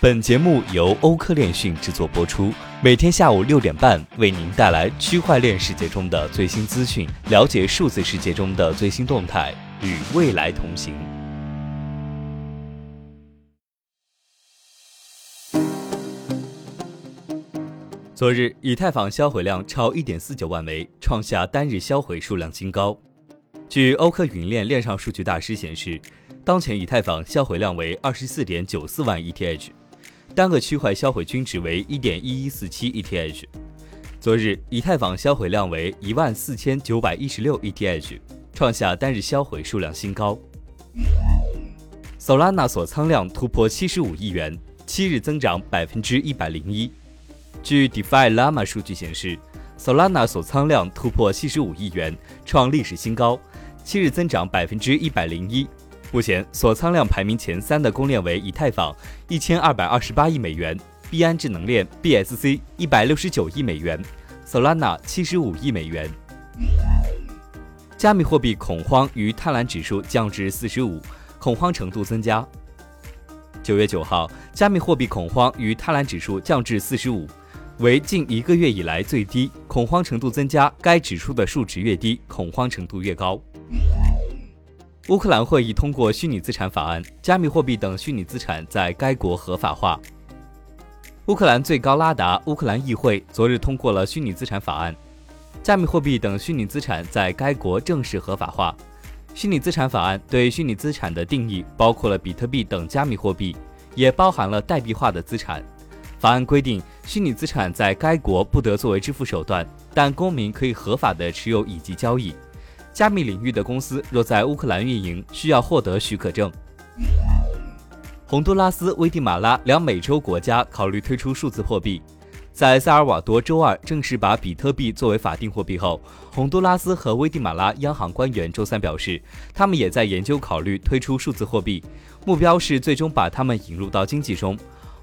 本节目由欧科链讯制作播出，每天下午六点半为您带来区块链世界中的最新资讯，了解数字世界中的最新动态，与未来同行。昨日，以太坊销毁量超一点四九万枚，创下单日销毁数量新高。据欧科云链链上数据大师显示，当前以太坊销毁量为二十四点九四万 ETH。单个区块销毁均值为一点一一四七 ETH。昨日，以太坊销毁量为一万四千九百一十六 ETH，创下单日销毁数量新高。Solana 锁仓量突破七十五亿元，七日增长百分之一百零一。据 DeFi Llama 数据显示，Solana 锁仓量突破七十五亿元，创历史新高，七日增长百分之一百零一。目前锁仓量排名前三的公链为以太坊一千二百二十八亿美元，币安智能链 BSC 一百六十九亿美元，Solana 七十五亿美元。加密货币恐慌与贪婪指数降至四十五，恐慌程度增加。九月九号，加密货币恐慌与贪婪指数降至四十五，为近一个月以来最低。恐慌程度增加，该指数的数值越低，恐慌程度越高。乌克兰会议通过虚拟资产法案，加密货币等虚拟资产在该国合法化。乌克兰最高拉达乌克兰议会昨日通过了虚拟资产法案，加密货币等虚拟资产在该国正式合法化。虚拟资产法案对虚拟资产的定义包括了比特币等加密货币，也包含了代币化的资产。法案规定，虚拟资产在该国不得作为支付手段，但公民可以合法的持有以及交易。加密领域的公司若在乌克兰运营，需要获得许可证。洪都拉斯、危地马拉两美洲国家考虑推出数字货币。在萨尔瓦多周二正式把比特币作为法定货币后，洪都拉斯和危地马拉央行官员周三表示，他们也在研究考虑推出数字货币，目标是最终把它们引入到经济中，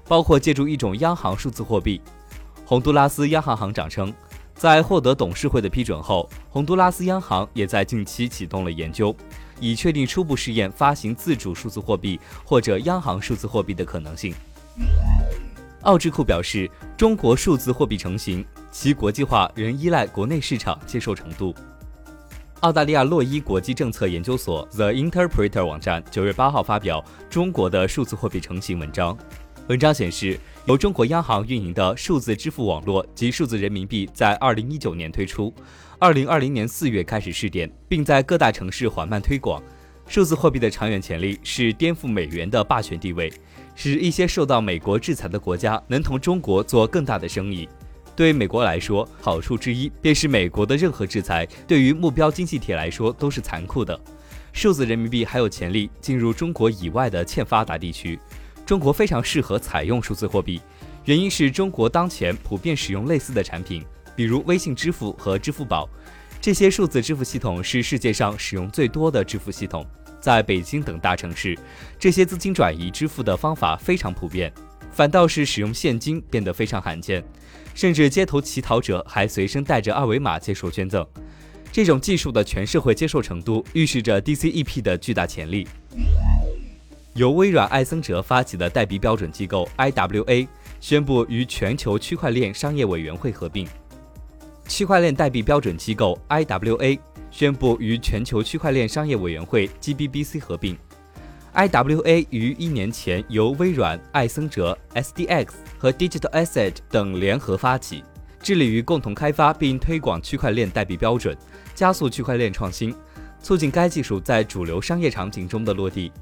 包括借助一种央行数字货币。洪都拉斯央行行长称。在获得董事会的批准后，洪都拉斯央行也在近期启动了研究，以确定初步试验发行自主数字货币或者央行数字货币的可能性。奥智库表示，中国数字货币成型，其国际化仍依赖国内市场接受程度。澳大利亚洛伊国际政策研究所 The Interpreter 网站九月八号发表中国的数字货币成型文章，文章显示。由中国央行运营的数字支付网络及数字人民币在二零一九年推出，二零二零年四月开始试点，并在各大城市缓慢推广。数字货币的长远潜力是颠覆美元的霸权地位，使一些受到美国制裁的国家能同中国做更大的生意。对美国来说，好处之一便是美国的任何制裁对于目标经济体来说都是残酷的。数字人民币还有潜力进入中国以外的欠发达地区。中国非常适合采用数字货币，原因是中国当前普遍使用类似的产品，比如微信支付和支付宝。这些数字支付系统是世界上使用最多的支付系统。在北京等大城市，这些资金转移支付的方法非常普遍，反倒是使用现金变得非常罕见，甚至街头乞讨者还随身带着二维码接受捐赠。这种技术的全社会接受程度，预示着 DCEP 的巨大潜力。由微软艾森哲发起的代币标准机构 IWA 宣布与全球区块链商业委员会合并。区块链代币标准机构 IWA 宣布与全球区块链商业委员会 GBBC 合并。IWA 于一年前由微软、艾森哲、SDX 和 Digital Asset 等联合发起，致力于共同开发并推广区块链代币标准，加速区块链创新，促进该技术在主流商业场景中的落地。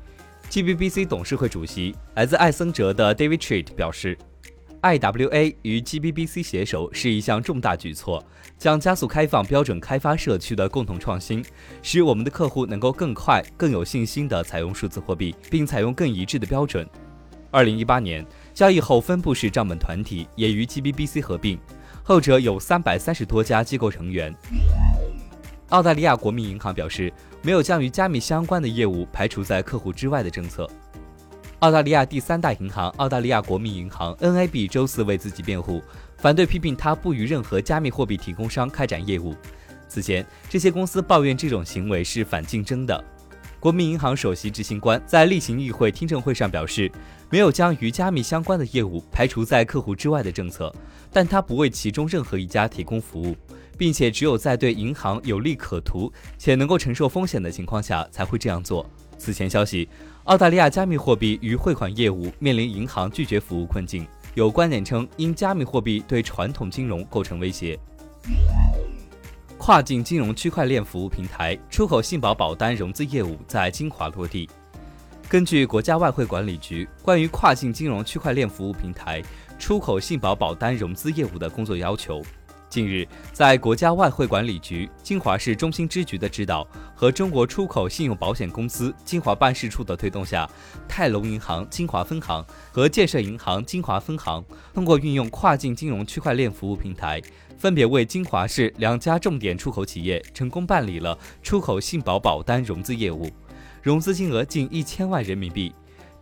GBBC 董事会主席来自艾森哲的 David Treat 表示，IWA 与 GBBC 携手是一项重大举措，将加速开放标准开发社区的共同创新，使我们的客户能够更快、更有信心地采用数字货币，并采用更一致的标准。2018年，交易后分布式账本团体也与 GBBC 合并，后者有330多家机构成员。澳大利亚国民银行表示，没有将与加密相关的业务排除在客户之外的政策。澳大利亚第三大银行澳大利亚国民银行 （NAB） 周四为自己辩护，反对批评他不与任何加密货币提供商开展业务。此前，这些公司抱怨这种行为是反竞争的。国民银行首席执行官在例行议会听证会上表示，没有将与加密相关的业务排除在客户之外的政策，但他不为其中任何一家提供服务，并且只有在对银行有利可图且能够承受风险的情况下才会这样做。此前消息，澳大利亚加密货币与汇款业务面临银行拒绝服务困境。有观点称，因加密货币对传统金融构成威胁。跨境金融区块链服务平台出口信保保单融资业务在金华落地。根据国家外汇管理局关于跨境金融区块链服务平台出口信保保单融资业务的工作要求。近日，在国家外汇管理局金华市中心支局的指导和中国出口信用保险公司金华办事处的推动下，泰隆银行金华分行和建设银行金华分行通过运用跨境金融区块链服务平台，分别为金华市两家重点出口企业成功办理了出口信保保单融资业务，融资金额近一千万人民币。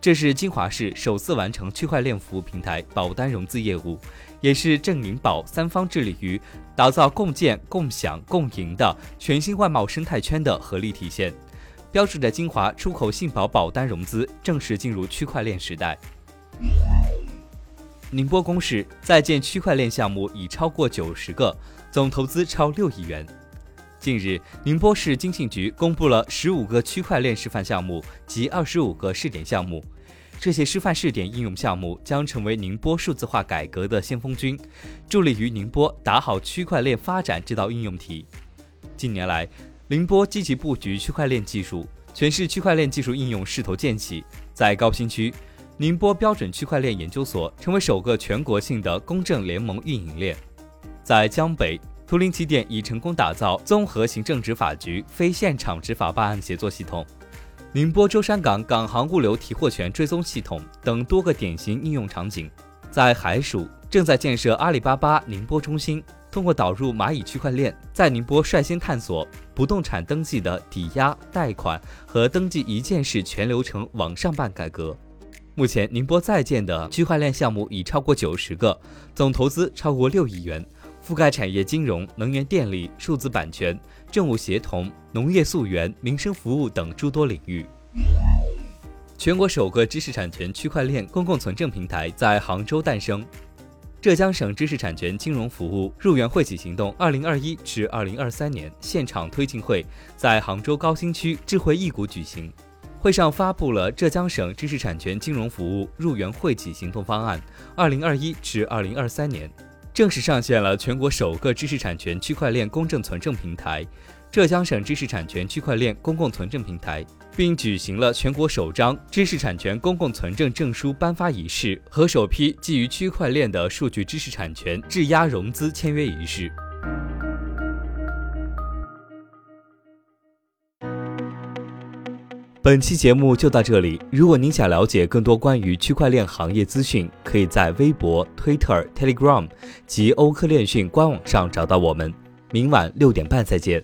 这是金华市首次完成区块链服务平台保单融资业务，也是郑银保三方致力于打造共建、共享、共赢的全新外贸生态圈的合力体现，标志着金华出口信保保单融资正式进入区块链时代。宁波公示在建区块链项目已超过九十个，总投资超六亿元。近日，宁波市经信局公布了十五个区块链示范项目及二十五个试点项目。这些示范试点应用项目将成为宁波数字化改革的先锋军，助力于宁波打好区块链发展这道应用题。近年来，宁波积极布局区块链技术，全市区块链技术应用势头渐起。在高新区，宁波标准区块链研究所成为首个全国性的公正联盟运营链。在江北。图灵起点已成功打造综合行政执法局非现场执法办案协作系统、宁波舟山港港航物流提货权追踪系统等多个典型应用场景。在海曙，正在建设阿里巴巴宁波中心，通过导入蚂蚁区块链，在宁波率先探索不动产登记的抵押、贷款和登记一件事全流程网上办改革。目前，宁波在建的区块链项目已超过九十个，总投资超过六亿元。覆盖产业金融、能源电力、数字版权、政务协同、农业溯源、民生服务等诸多领域。全国首个知识产权区块链公共存证平台在杭州诞生。浙江省知识产权金融服务入园惠企行动二零二一至二零二三年现场推进会在杭州高新区智慧艺谷举行。会上发布了浙江省知识产权金融服务入园惠企行动方案二零二一至二零二三年。正式上线了全国首个知识产权区块链公证存证平台——浙江省知识产权区块链公共存证平台，并举行了全国首张知识产权公共存证证书颁发仪式和首批基于区块链的数据知识产权质押融资签约仪式。本期节目就到这里。如果您想了解更多关于区块链行业资讯，可以在微博、Twitter、Telegram 及欧科链讯官网上找到我们。明晚六点半再见。